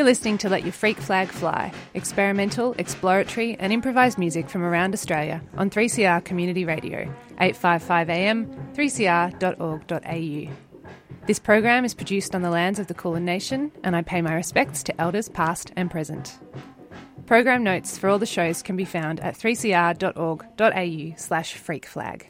You're listening to Let Your Freak Flag Fly, experimental, exploratory, and improvised music from around Australia on 3CR Community Radio, 855 AM, 3cr.org.au. This program is produced on the lands of the Kulin Nation, and I pay my respects to elders past and present. Program notes for all the shows can be found at 3cr.org.au slash freakflag.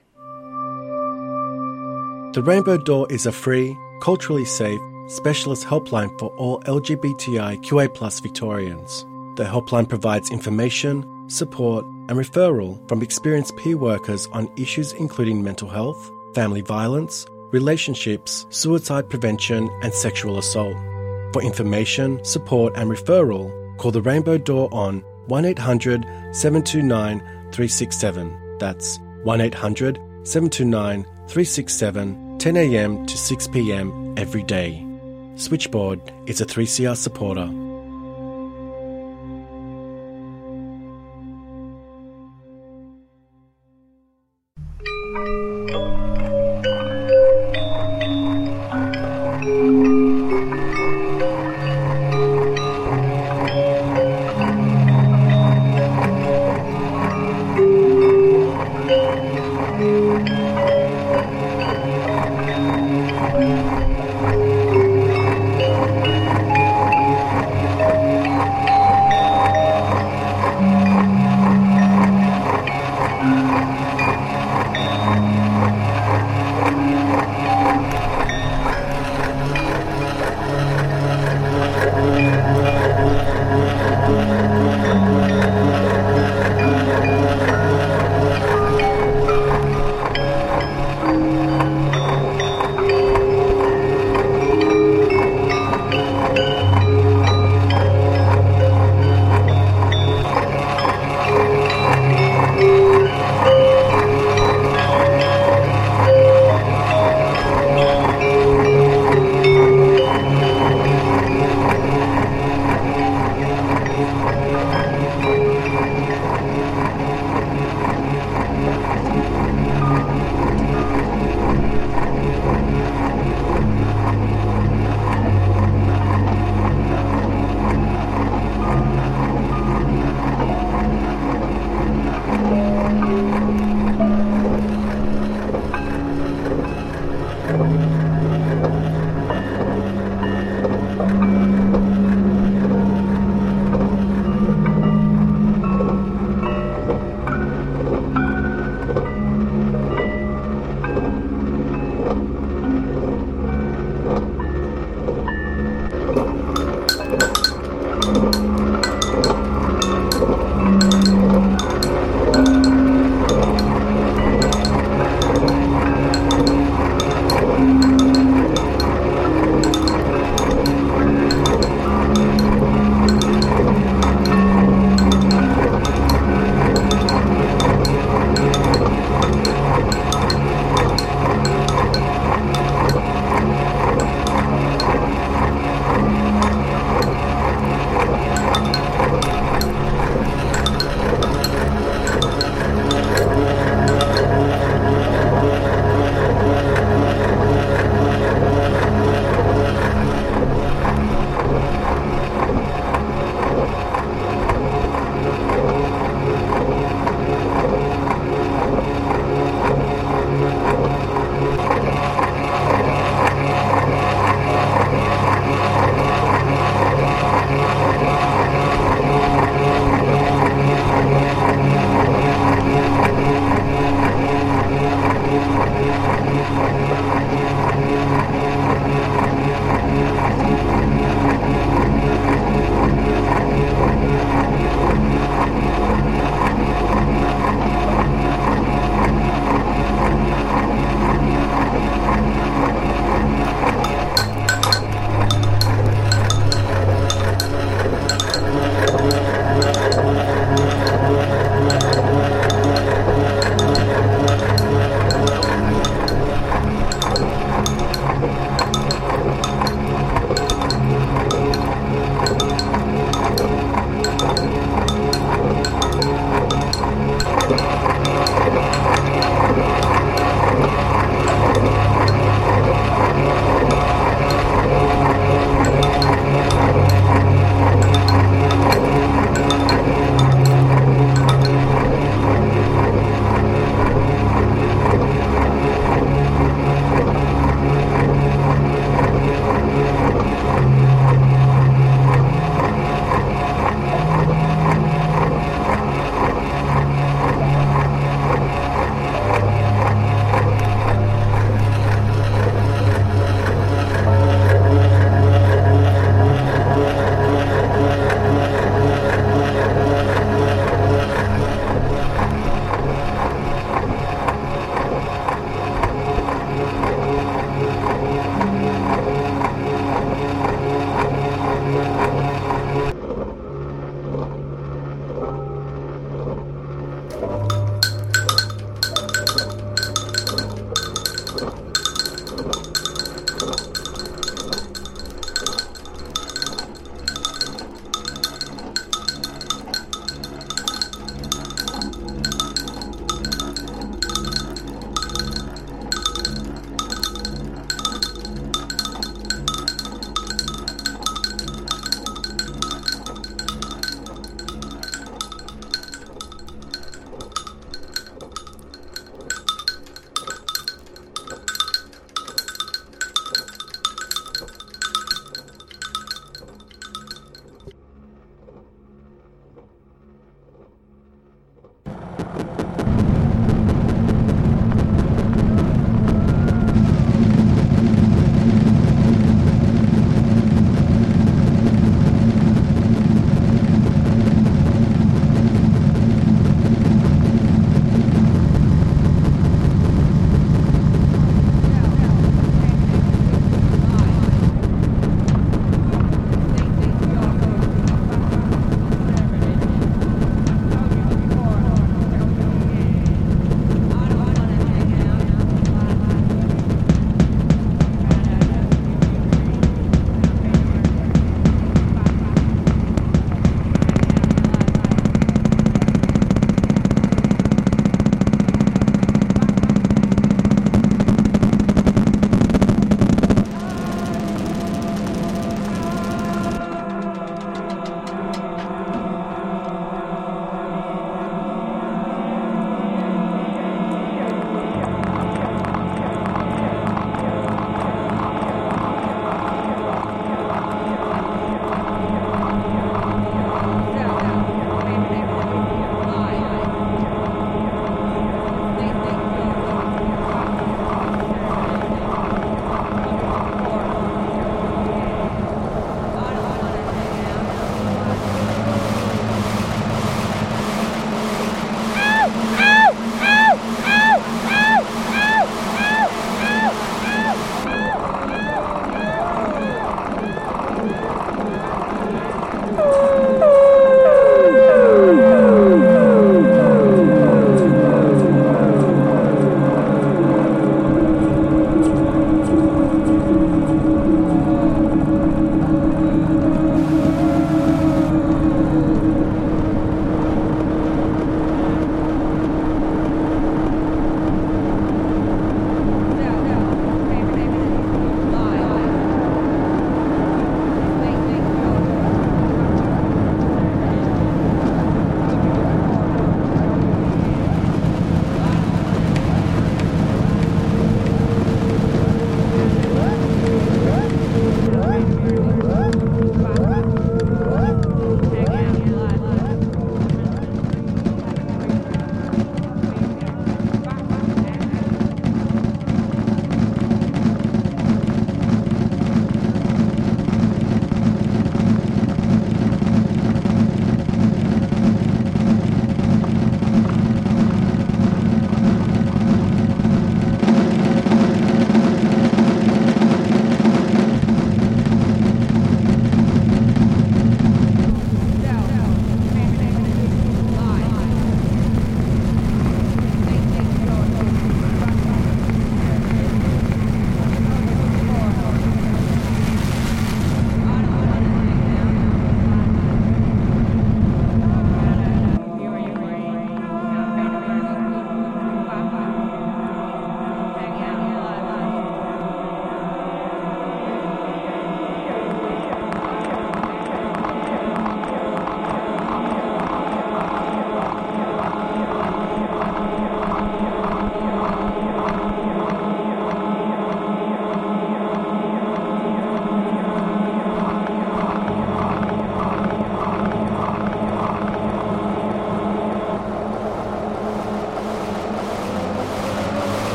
The Rainbow Door is a free, culturally safe, specialist helpline for all LGBTIQA Victorians. The helpline provides information, support, and referral from experienced peer workers on issues including mental health, family violence, relationships, suicide prevention, and sexual assault. For information, support, and referral, call the Rainbow Door on 1800 729 367. That's 1800 729 367, 10am to 6pm every day. Switchboard is a 3CR supporter.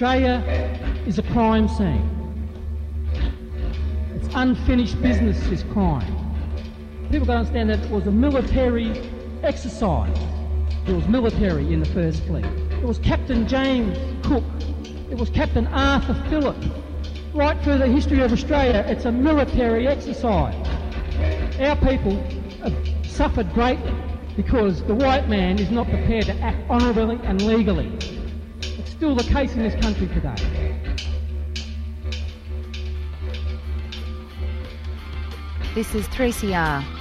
Australia is a crime scene. It's unfinished business is crime. People don't understand that it was a military exercise. It was military in the first fleet. It was Captain James Cook. It was Captain Arthur Phillip. Right through the history of Australia, it's a military exercise. Our people have suffered greatly because the white man is not prepared to act honourably and legally. Still the case in this country today. This is 3CR.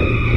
To enable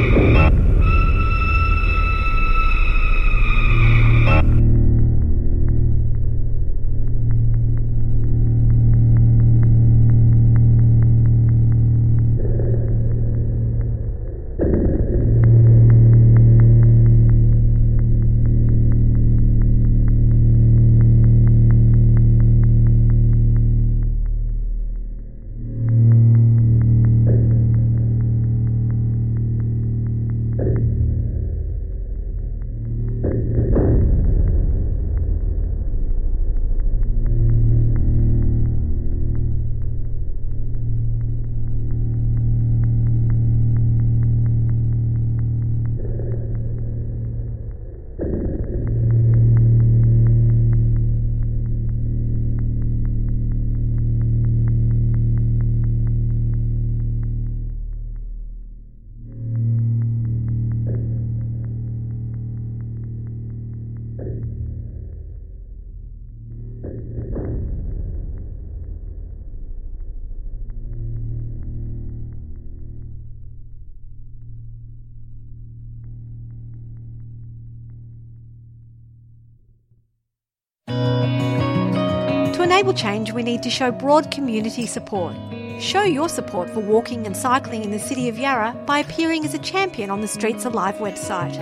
change, we need to show broad community support. Show your support for walking and cycling in the City of Yarra by appearing as a champion on the Streets Alive website,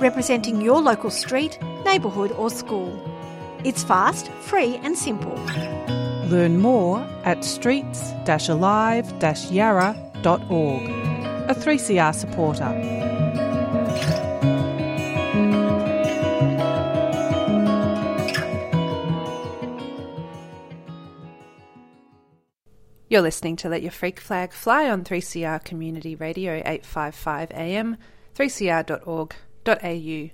representing your local street, neighbourhood, or school. It's fast, free, and simple. Learn more at streets alive yarra.org. A 3CR supporter. You're listening to Let Your Freak Flag Fly on 3CR Community Radio 855 AM, 3cr.org.au.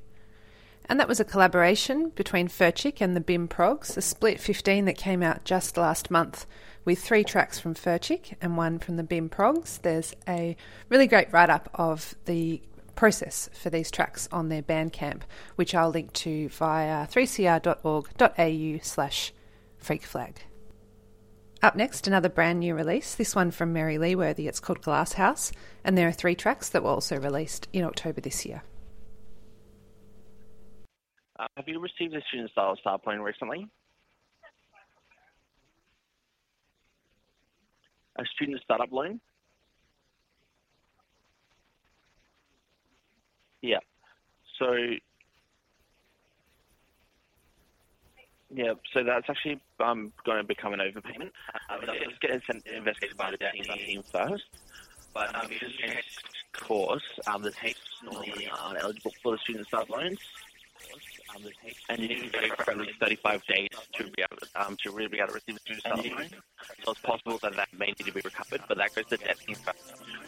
And that was a collaboration between Furchick and the BIM Progs, a split 15 that came out just last month with three tracks from Furchick and one from the BIM Progs. There's a really great write up of the process for these tracks on their Bandcamp, which I'll link to via 3cr.org.au slash freakflag. Up next, another brand new release, this one from Mary Leeworthy. It's called Glass House, and there are three tracks that were also released in October this year. Uh, have you received a student style star plane recently? A student startup loan? Yeah. So Yeah, so that's actually um, going to become an overpayment. Um, let's get investigated by the team first. But um, because course, um, the TAFEs normally aren't eligible for the student start loans. And you need to wait for at least 35 days to be able to, um, to really be able to receive a student. So it's possible that that may need to be recovered, but that goes to debt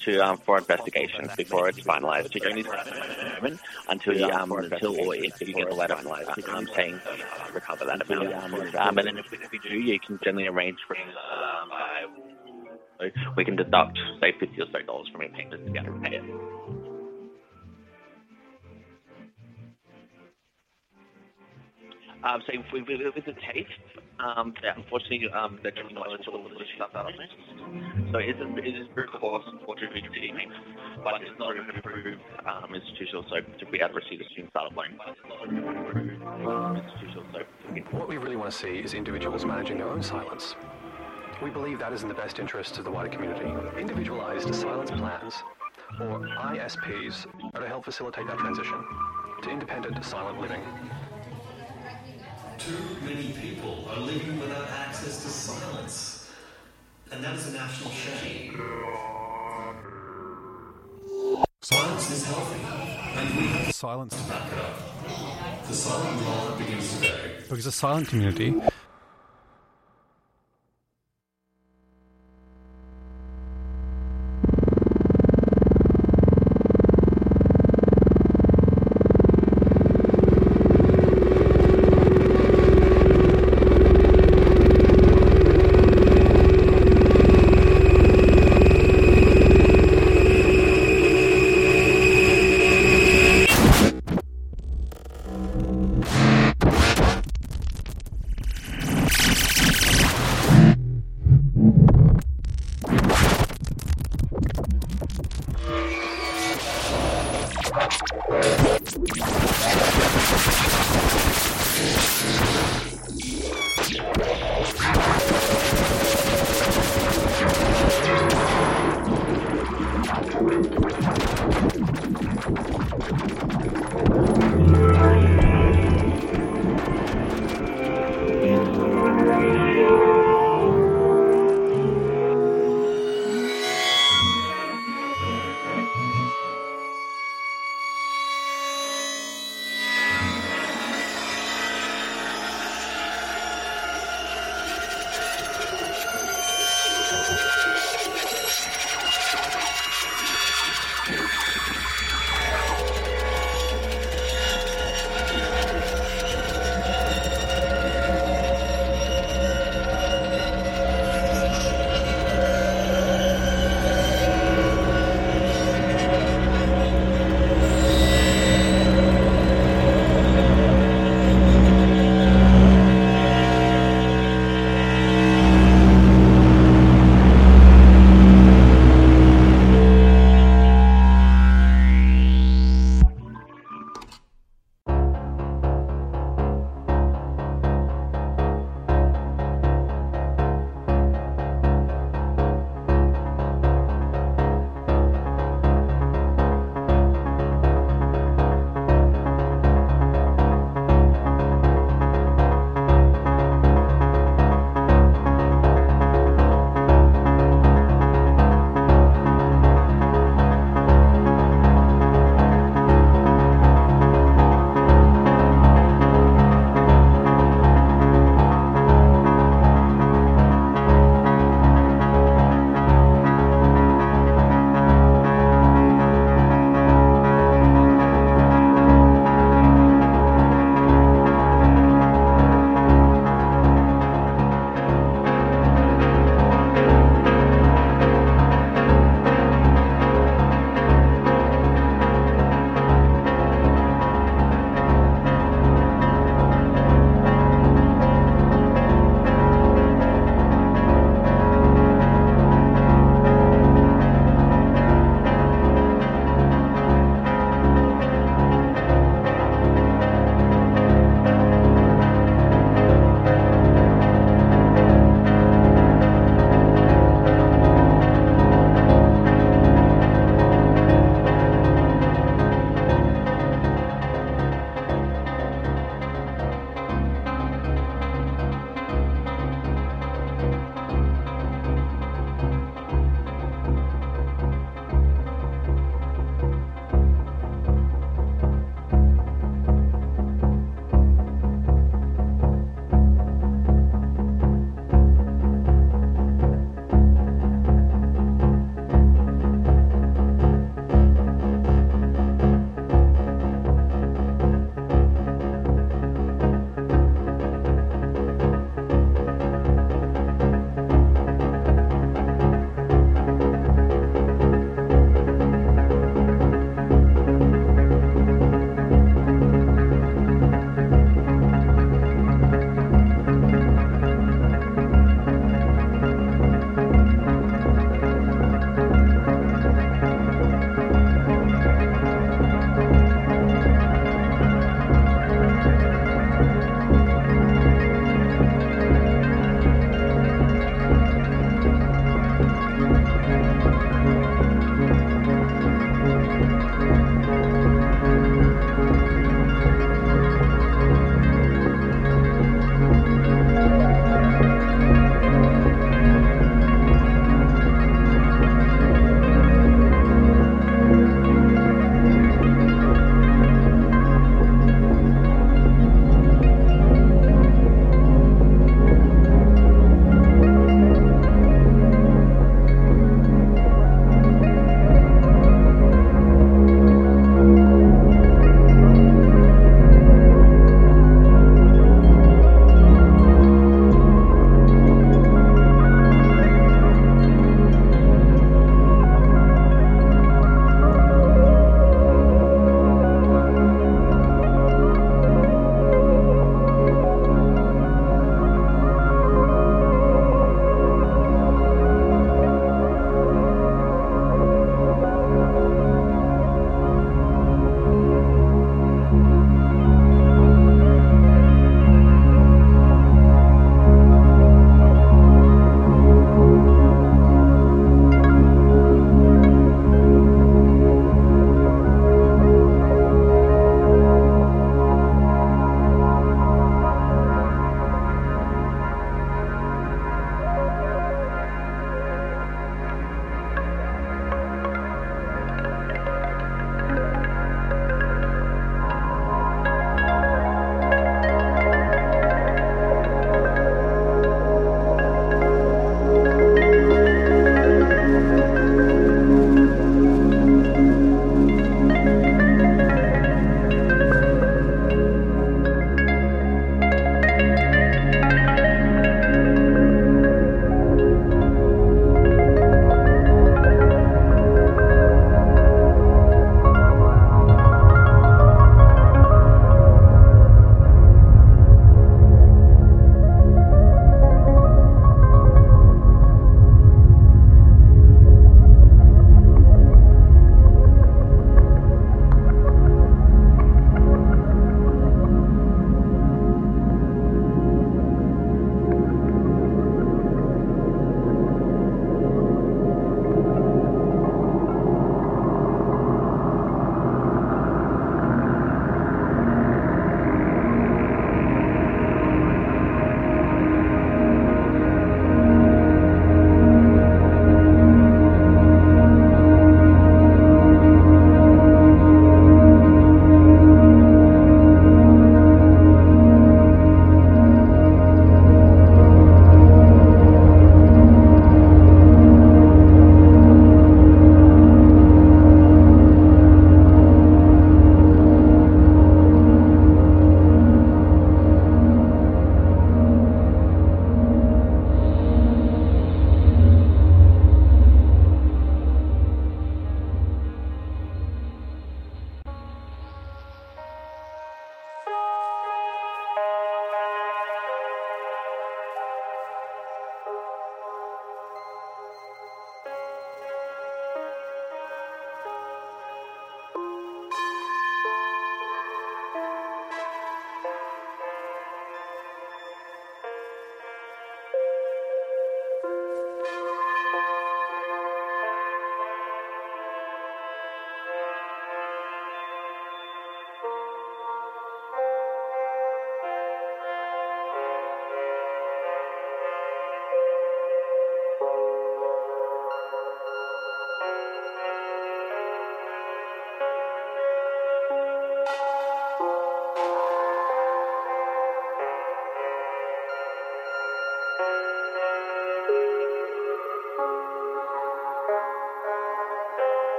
to um, for investigations before it's finalised. You don't need to until you um, until or if you get the letter um, saying uh, recover that amount. Um, and then if, if you do, you can generally arrange for um, we can deduct say fifty or so dollars from your payments to be able to pay it. Um, so with, with, with the TAFE, um, unfortunately, um, they're doing not until the stuff out on this. So it is, it is very cost for team, but it's not an approved um, institutional so to be able to receive a student startup loan. What we really want to see is individuals managing their own silence. We believe that is in the best interest of the wider community. Individualized silence plans, or ISPs, are to help facilitate that transition to independent silent living. Too many people are living without access to silence. And that is a national shame. Silence is healthy, and we have Silence. to back it up. The silent law begins today. Because a silent community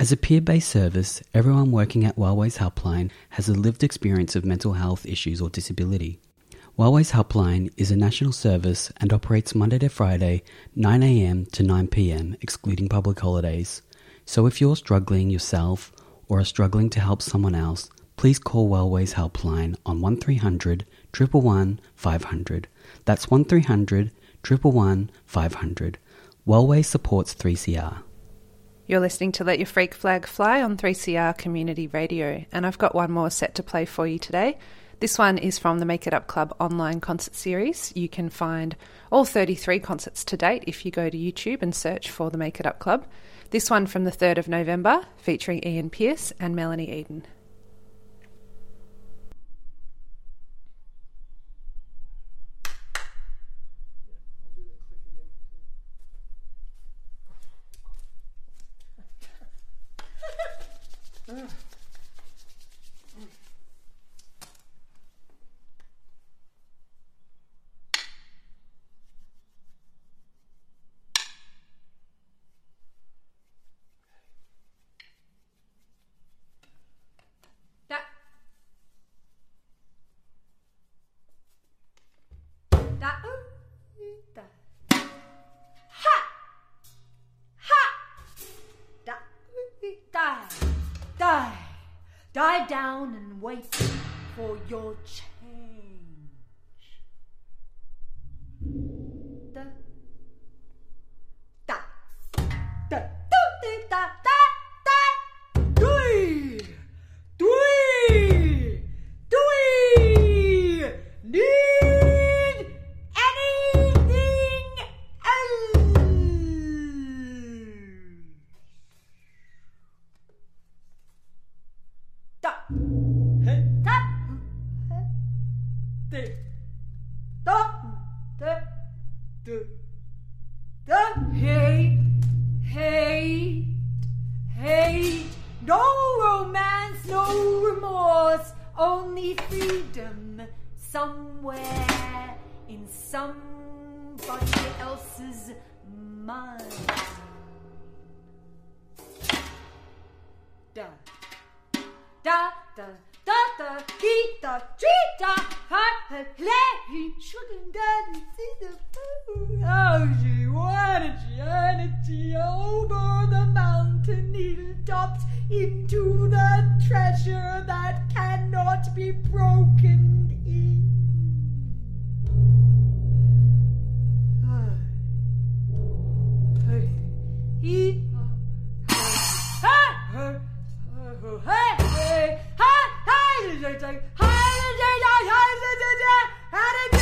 As a peer based service, everyone working at Wellways Helpline has a lived experience of mental health issues or disability. Wellways Helpline is a national service and operates Monday to Friday, 9am to 9pm, excluding public holidays. So if you're struggling yourself or are struggling to help someone else, please call Wellways Helpline on 1300 111 500. That's 1300 111 500. Wellways supports 3CR. You're listening to Let Your Freak Flag Fly on 3CR Community Radio, and I've got one more set to play for you today. This one is from the Make It Up Club online concert series. You can find all 33 concerts to date if you go to YouTube and search for the Make It Up Club. This one from the 3rd of November, featuring Ian Pierce and Melanie Eden. Ha play shouldn't daddy see the food Oh she wanted Janity over the mountain hilltops into the treasure that cannot be broken in. He Para de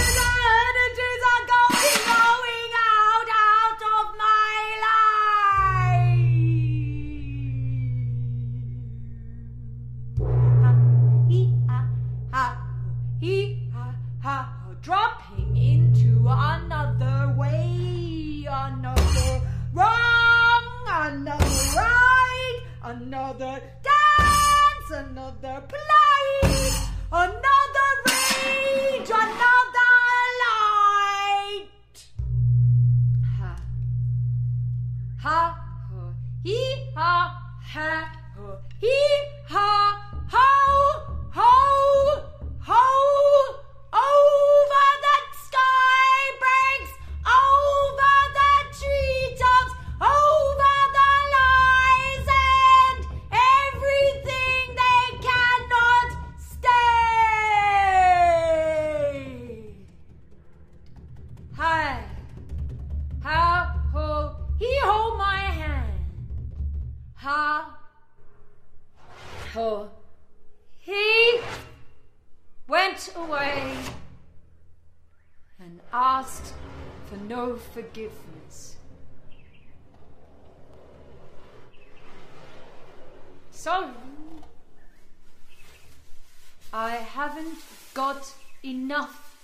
enough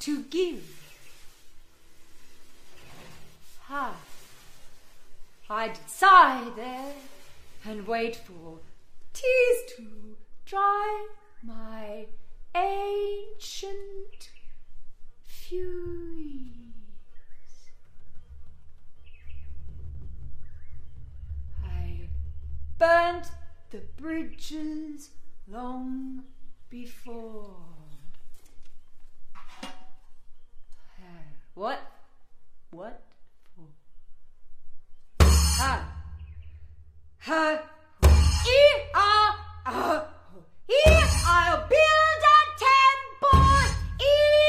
to give. Ah, I'd sigh there and wait for tears to dry my ancient furies. I burnt the bridges long before. What? What? Huh. Ha! E R! Here I'll build a temple! E